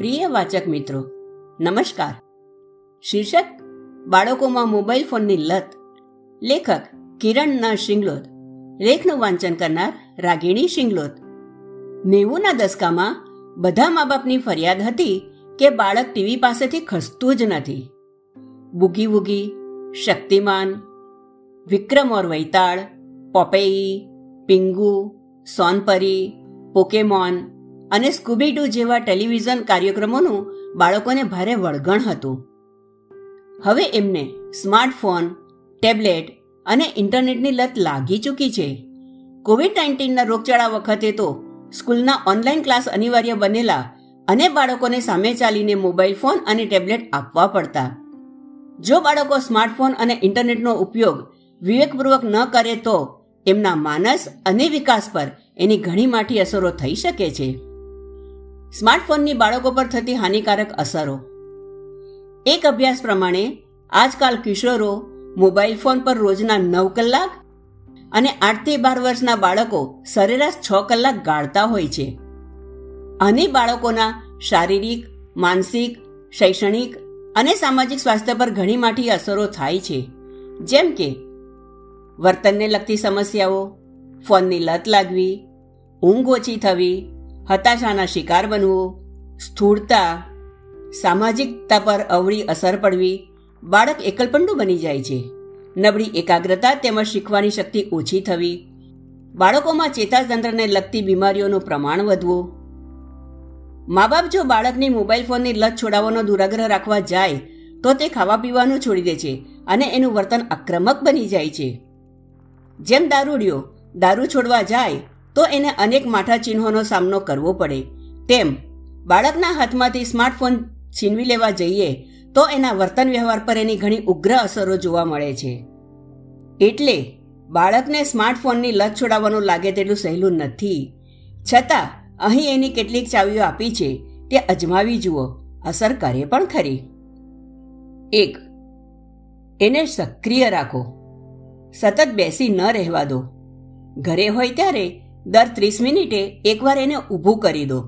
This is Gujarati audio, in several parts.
પ્રિય વાચક મિત્રો, નમસ્કાર. શીર્ષક, બાળકોમાં મોબાઈલ ફોનની લત. લેખક કિરણ ન શિંગલોત. લેખનું વાંચન કરનાર, રાગીણી શિંગલોત. નેવુંના દસકામાં બધા મા બાપની ફરિયાદ હતી કે બાળક ટીવી પાસેથી ખસતું જ નથી. બુગી વુગી, શક્તિમાન, વિક્રમ ઓર વૈતાળ, પોપેઈ, પિંગુ, સોનપરી, પોકેમોન અને સ્કૂબીડુ જેવા ટેલિવિઝન કાર્યક્રમોનું બાળકોને ભારે વળગણ હતું. હવે એમને સ્માર્ટફોન, ટેબ્લેટ અને ઇન્ટરનેટની લત લાગી ચૂકી છે. કોવિડ નાઇન્ટીનના રોગચાળા વખતે તો સ્કૂલના ઓનલાઈન ક્લાસ અનિવાર્ય બનેલા અને બાળકોને સામે ચાલીને મોબાઈલ ફોન અને ટેબ્લેટ આપવા પડતા. જો બાળકો સ્માર્ટફોન અને ઇન્ટરનેટનો ઉપયોગ વિવેકપૂર્વક ન કરે તો એમના માનસ અને વિકાસ પર એની ઘણી માઠી અસરો થઈ શકે છે. સ્માર્ટફોનની બાળકો પર થતી હાનિકારક અસરો. એક અભ્યાસ પ્રમાણે, આજકાલ કિશોરો મોબાઈલ ફોન પર રોજના નવ કલાક અને આઠથી બાર વર્ષના બાળકો સરેરાશ છ કલાક ગાળતા હોય છે. આની બાળકોના શારીરિક, માનસિક, શૈક્ષણિક અને સામાજિક સ્વાસ્થ્ય પર ઘણી માઠી અસરો થાય છે. જેમ કે, વર્તનને લગતી સમસ્યાઓ, ફોનની લત લાગવી, ઊંઘ ઓછી થવી હતાશાના શિકાર બનવું, સ્થૂળતા, સામાજિકતા પર અવળી અસર પડવી, બાળક એકલપંડું બની જાય છે. નબળી એકાગ્રતા તેમજ શીખવાની શક્તિ ઓછી થવી, બાળકોમાં ચેતાતંત્રને લગતી બીમારીઓનું પ્રમાણ વધવું. મા બાપ જો બાળકની મોબાઈલ ફોનની લત છોડાવવાનો દુરાગ્રહ રાખવા જાય, તો તે ખાવા પીવાનું છોડી દે છે અને એનું વર્તન આક્રમક બની જાય છે. જેમ દારૂડિયો દારૂ છોડવા જાય તો એને અનેક માઠા ચિહ્નોનો સામનો કરવો પડે. તેમ, બાળકના હાથમાંથી સ્માર્ટફોન છીનવી લેવા જઈએ, તો એના વર્તન વ્યવહાર પર એની ઘણી ઉગ્ર અસરો જોવા મળે છે. એટલે, બાળકને સ્માર્ટફોનની લત છોડાવવાનું લાગે તેટલું સહેલું નથી. છતાં, અહીં એની કેટલીક ચાવીઓ આપી છે, તે અજમાવી જુઓ, અસર કરે પણ ખરી. એક, એને સક્રિય રાખો. સતત બેસી ન રહેવા દો. ઘરે હોય ત્યારે દર ત્રીસ મિનિટે એકવાર એને ઊભું કરી દો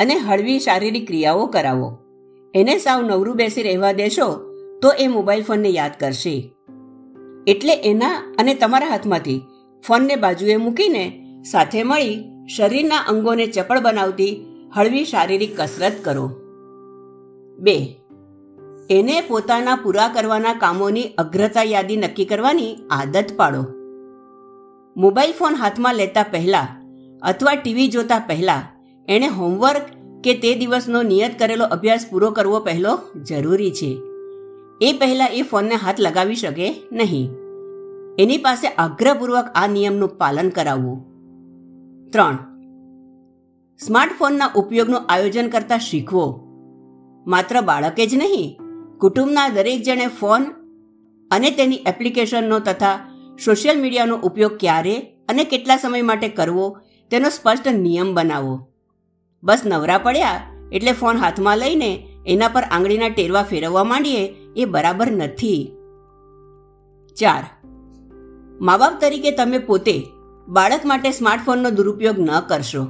અને હળવી શારીરિક ક્રિયાઓ કરાવો. એને સાવ નવરું બેસી રહેવા દેશો તો એ મોબાઈલ ફોનને યાદ કરશે. એટલે એના અને તમારા હાથમાંથી ફોનને બાજુએ મૂકીને સાથે મળી શરીરના અંગોને ચપળ બનાવતી હળવી શારીરિક કસરત કરો. બે. એને પોતાના પૂરા કરવાના કામોની અગ્રતા યાદી નક્કી કરવાની આદત પાડો. મોબાઈલ ફોન હાથમાં લેતા પહેલા અથવા ટીવી જોતા પહેલા એણે હોમવર્ક કે તે દિવસનો નિયત કરેલો અભ્યાસ પૂરો કરવો પહેલો જરૂરી છે. એ પહેલા એ ફોનને હાથ લગાવી શકે નહીં. એની પાસે આગ્રહપૂર્વક આ નિયમનું પાલન કરાવવું. ત્રણ. સ્માર્ટફોનના ઉપયોગનું આયોજન કરતા શીખવો. માત્ર બાળકે જ નહીં, કુટુંબના દરેક જણે ફોન અને તેની એપ્લિકેશનનો તથા સોશિયલ મીડિયાનો ઉપયોગ ક્યારે અને કેટલા સમય માટે કરવો તેનો સ્પષ્ટ નિયમ બનાવો. બસ નવરા પડ્યા એટલે ફોન હાથમાં લઈને એના પર આંગળીના ટેરવા ફેરવવા માંડીએ એ બરાબર નથી. ચાર. મા બાપ તરીકે તમે પોતે બાળક માટે સ્માર્ટફોનનો દુરુપયોગ ન કરશો.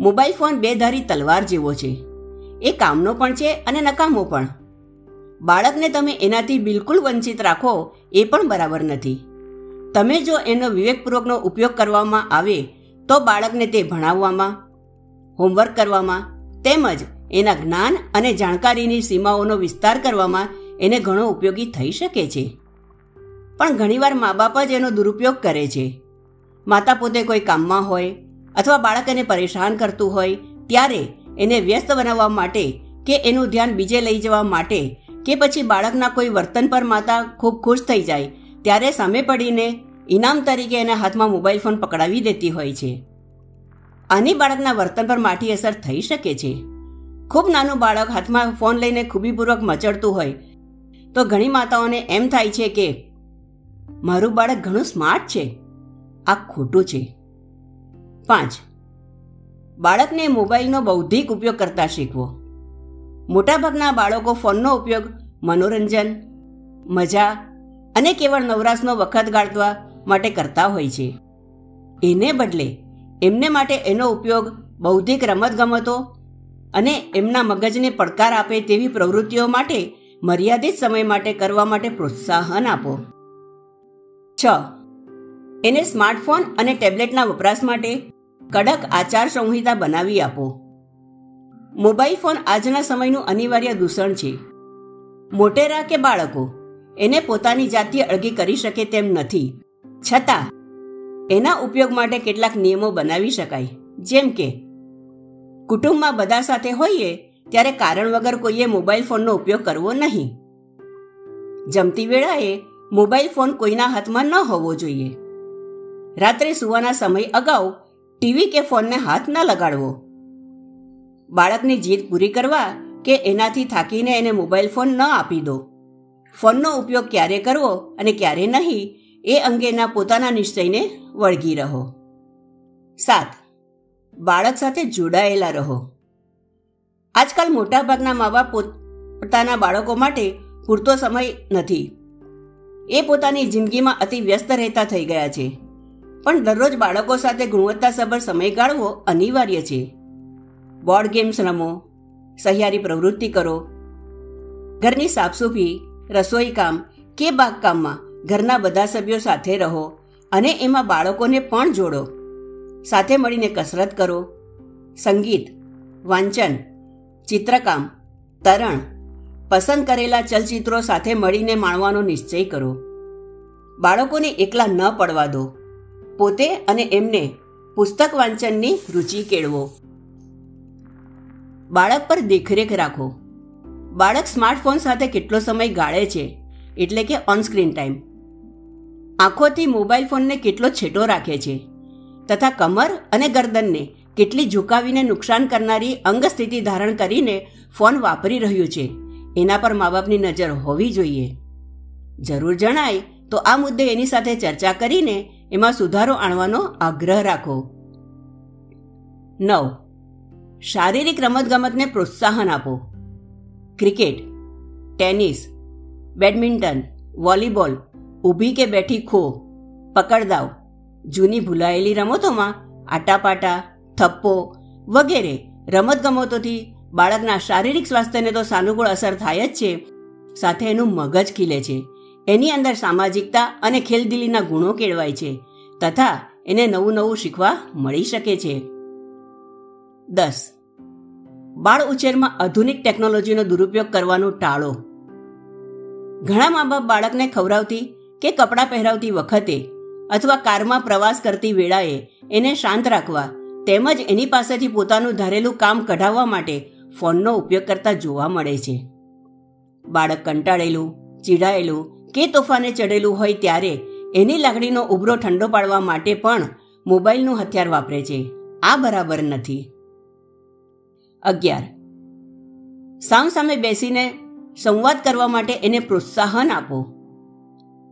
મોબાઈલ ફોન બેધારી તલવાર જેવો છે. એ કામનો પણ છે અને નકામો પણ. બાળકને તમે એનાથી બિલકુલ વંચિત રાખો એ પણ બરાબર નથી. તમે જો એનો વિવેકપૂર્વકનો ઉપયોગ કરવામાં આવે તો બાળકને તે ભણાવવામાં, હોમવર્ક કરવામાં તેમજ એના જ્ઞાન અને જાણકારીની સીમાઓનો વિસ્તાર કરવામાં એને ઘણો ઉપયોગી થઈ શકે છે. પણ ઘણીવાર મા બાપ જ એનો દુરુપયોગ કરે છે. માતા પોતે કોઈ કામમાં હોય અથવા બાળક એને પરેશાન કરતું હોય ત્યારે એને વ્યસ્ત બનાવવા માટે કે એનું ધ્યાન બીજે લઈ જવા માટે કે પછી બાળકના કોઈ વર્તન પર માતા ખૂબ ખુશ થઈ જાય, ત્યારે સામે પડીને ઇનામ તરીકે એના હાથમાં મોબાઈલ ફોન પકડાવી દેતી હોય છે. આની બાળકના વર્તન પર માઠી અસર થઈ શકે છે. ખૂબ નાનું બાળક હાથમાં ફોન લઈને ખૂબીપૂર્વક મચડતું હોય, તો ઘણી માતાઓને એમ થાય છે કે, મારું બાળક ઘણું સ્માર્ટ છે. આ ખોટું છે. પાંચ. બાળકને મોબાઈલનો બૌદ્ધિક ઉપયોગ કરતા શીખવો. મોટાભાગના બાળકો ફોનનો ઉપયોગ, મનોરંજન, મજા અને કેવળ નવરાશનો વખત ગાળવા માટે કરતા હોય છે. એને બદલે એમને માટે એનો ઉપયોગ બૌદ્ધિક રમતગમતો અને એમના મગજને પડકાર આપે તેવી પ્રવૃત્તિઓ માટે મર્યાદિત સમય માટે કરવા માટે પ્રોત્સાહન આપો. છ. એને સ્માર્ટફોન અને ટેબ્લેટના વપરાશ માટે કડક આચાર સંહિતા બનાવી આપો. મોબાઈલ ફોન આજના સમયનું અનિવાર્ય દૂષણ છે. મોટેરા કે બાળકો, એને પોતાની જાતથી અળગી કરી શકે તેમ નથી. છતાં, એના ઉપયોગ માટે કેટલાક નિયમો બનાવી શકાય. જેમ કે, કુટુંબમાં બધા સાથે હોઈએ, ત્યારે કારણ વગર કોઈએ મોબાઈલ ફોનનો ઉપયોગ કરવો નહીં. જમતી વેળાએ મોબાઈલ ફોન કોઈના હાથમાં ન હોવો જોઈએ. રાત્રે સુવાના સમય અગાઉ ટીવી કે ફોનને હાથ ન લગાડવો. બાળકની જીદ પૂરી કરવા કે એનાથી થાકીને એને મોબાઈલ ફોન ન આપી દો. ફોનનો ઉપયોગ ક્યારે કરવો અને ક્યારે નહીં, એ અંગેના પોતાના નિશ્ચયને વળગી રહો. સાત, બાળક સાથે જોડાયેલા રહો. આજકાલ મોટાભાગના મા બાપ પોતાના બાળકો માટે પૂરતો સમય નથી. એ પોતાની જિંદગીમાં અતિ વ્યસ્ત રહેતા થઈ ગયા છે. પણ દરરોજ બાળકો સાથે ગુણવત્તાસભર સમય ગાળવો અનિવાર્ય છે. બોર્ડ ગેમ્સ રમો, સહિયારી પ્રવૃત્તિ કરો. ઘરની સાફસૂફી, રસોઈ કામ કે બાગકામમાં ઘરના બધા સભ્યો સાથે રહો અને એમાં બાળકોને પણ જોડો. સાથે મળીને કસરત કરો. સંગીત, વાંચન, ચિત્રકામ, તરણ, પસંદ કરેલા ચલચિત્રો સાથે મળીને માણવાનો નિશ્ચય કરો. બાળકોને એકલા ન પડવા દો. પોતે અને એમને પુસ્તક વાંચનની રુચિ કેળવો. બાળક પર દેખરેખ રાખો. બાળક સ્માર્ટફોન સાથે કેટલો સમય ગાળે છે, એટલે કે ઓનસ્ક્રીન ટાઈમ આંખોથી મોબાઈલ ફોનને કેટલો છેટો રાખે છે, તથા કમર અને ગરદનને કેટલી ઝુકાવીને નુકસાન કરનારી અંગ સ્થિતિ ધારણ કરીને ફોન વાપરી રહ્યું છે. એના પર મા બાપની નજર હોવી જોઈએ. જરૂર જણાય તો આ મુદ્દે એની સાથે ચર્ચા કરીને એમાં સુધારો આણવાનો આગ્રહ રાખો. નવ શારીરિક રમતગમતને પ્રોત્સાહન આપો. ક્રિકેટ, ટેનિસ, બેડમિન્ટન, વોલીબોલ, ઊભી કે બેઠી ખો, પકડદાવ, જૂની ભૂલાયેલી રમતોમાં આટાપાટા, થપ્પો વગેરે રમતગમતોથી બાળકના શારીરિક સ્વાસ્થ્યને તો સાનુકૂળ અસર થાય જ છે. સાથે એનું મગજ ખીલે છે. એની અંદર સામાજિકતા અને ખેલદિલીના ગુણો કેળવાય છે. તથા એને નવું નવું શીખવા મળી શકે છે. દસ. બાળ ઉછેરમાં આધુનિક ટેકનોલોજીનો દુરુપયોગ કરવાનું ટાળો. ઘણા મા બાપ બાળકને ખવડાવતી કે કપડાં પહેરાવતી વખતે અથવા કારમાં પ્રવાસ કરતી વેળાએ એને શાંત રાખવા તેમજ એની પાસેથી પોતાનું ધારેલું કામ કઢાવવા માટે ફોનનો ઉપયોગ કરતા જોવા મળે છે. બાળક કંટાળેલું, ચીડાયેલું કે તોફાને ચડેલું હોય ત્યારે એની લાગણીનો ઉભરો ઠંડો પાડવા માટે પણ મોબાઈલનું હથિયાર વાપરે છે. આ બરાબર નથી. અગિયાર. સામસામે બેસીને સંવાદ કરવા માટે એને પ્રોત્સાહન આપો.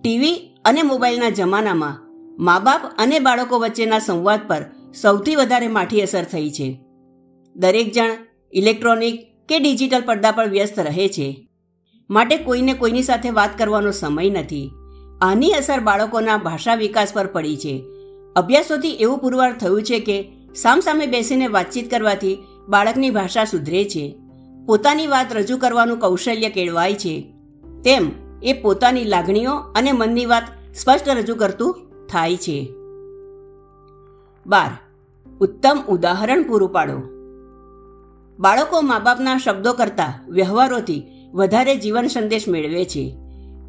ટીવી અને મોબાઈલના જમાનામાં મા બાપ અને બાળકો વચ્ચેના સંવાદ પર સૌથી વધારે માઠી અસર થઈ છે. દરેક જણ ઇલેક્ટ્રોનિક કે ડિજિટલ પડદા પર વ્યસ્ત રહે છે. માટે કોઈને કોઈની સાથે વાત કરવાનો સમય નથી. આની અસર બાળકોના ભાષા વિકાસ પર પડી છે. અભ્યાસોથી એવું પુરવાર થયું છે કે સામસામે બેસીને વાતચીત કરવાથી બાળકની ભાષા સુધરે છે. પોતાની વાત રજૂ કરવાનું કૌશલ્ય કેળવાય છે. તેમ એ પોતાની લાગણીઓ અને મનની વાત સ્પષ્ટ રજૂ કરતું થાય છે. બાર. ઉત્તમ ઉદાહરણ પૂરું પાડો. બાળકો મા બાપના શબ્દો કરતાં વ્યવહારોથી વધારે જીવન સંદેશ મેળવે છે.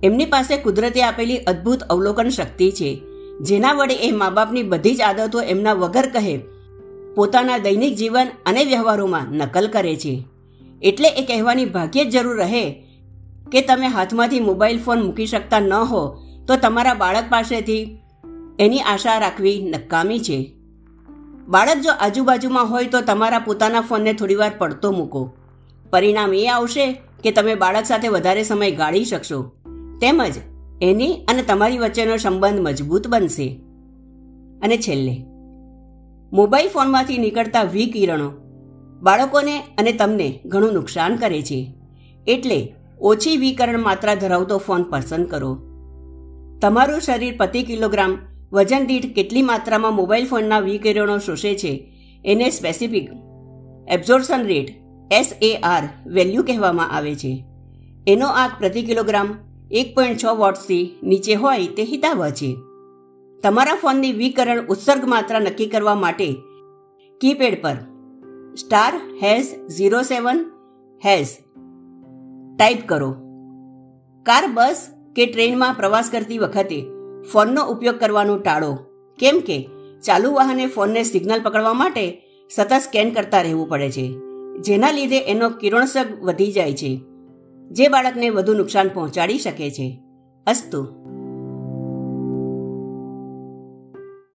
એમની પાસે કુદરતે આપેલી અદ્ભુત અવલોકન શક્તિ છે. જેના વડે એ મા બાપની બધી જ આદતો એમના વગર કહે પોતાના દૈનિક જીવન અને વ્યવહારોમાં નકલ કરે છે. એટલે એ કહેવાની ભાગ્યે જ જરૂર રહે કે તમે હાથમાંથી મોબાઈલ ફોન મૂકી શકતા ન હો તો તમારા બાળક પાસેથી એની આશા રાખવી નકામી છે. બાળક જો આજુબાજુમાં હોય તો તમારા પોતાના ફોનને થોડીવાર પડતો મૂકો. પરિણામ એ આવશે કે તમે બાળક સાથે વધારે સમય ગાળી શકશો. તેમજ એની અને તમારી વચ્ચેનો સંબંધ મજબૂત બનશે. અને છેલ્લે મોબાઈલ ફોનમાંથી નીકળતા વિકિરણો બાળકોને અને તમને ઘણું નુકસાન કરે છે. એટલે ઓછી વિકરણ માત્રા ધરાવતો ફોન પસંદ કરો. તમારું શરીર પ્રતિ કિલોગ્રામ વજન દીઠ કેટલી માત્રામાં મોબાઈલ ફોનના વિકિરણો શોષે છે એને specific absorption rate S A R value કહેવામાં આવે છે. એનો આંક પ્રતિ કિલોગ્રામ એક પોઈન્ટ છ વોટ્સથી નીચે હોય તે હિતાવહ છે. તમારા ફોનની વિકરણ ઉત્સર્ગ માત્રા નક્કી કરવા માટે કીપેડ પર star hash zero seven hash type કરો. કાર, બસ કે ટ્રેનમાં પ્રવાસ કરતી વખતે ફોનનો ઉપયોગ કરવાનું ટાળો. કેમ કે ચાલુ વાહને ફોનને સિગ્નલ પકડવા માટે સતત સ્કેન કરતા રહેવું પડે છે, જેના લીધે એનો કિરણોત્સર્ગ વધી જાય છે, જે બાળકને વધુ નુકસાન પહોંચાડી શકે છે. અસ્તુ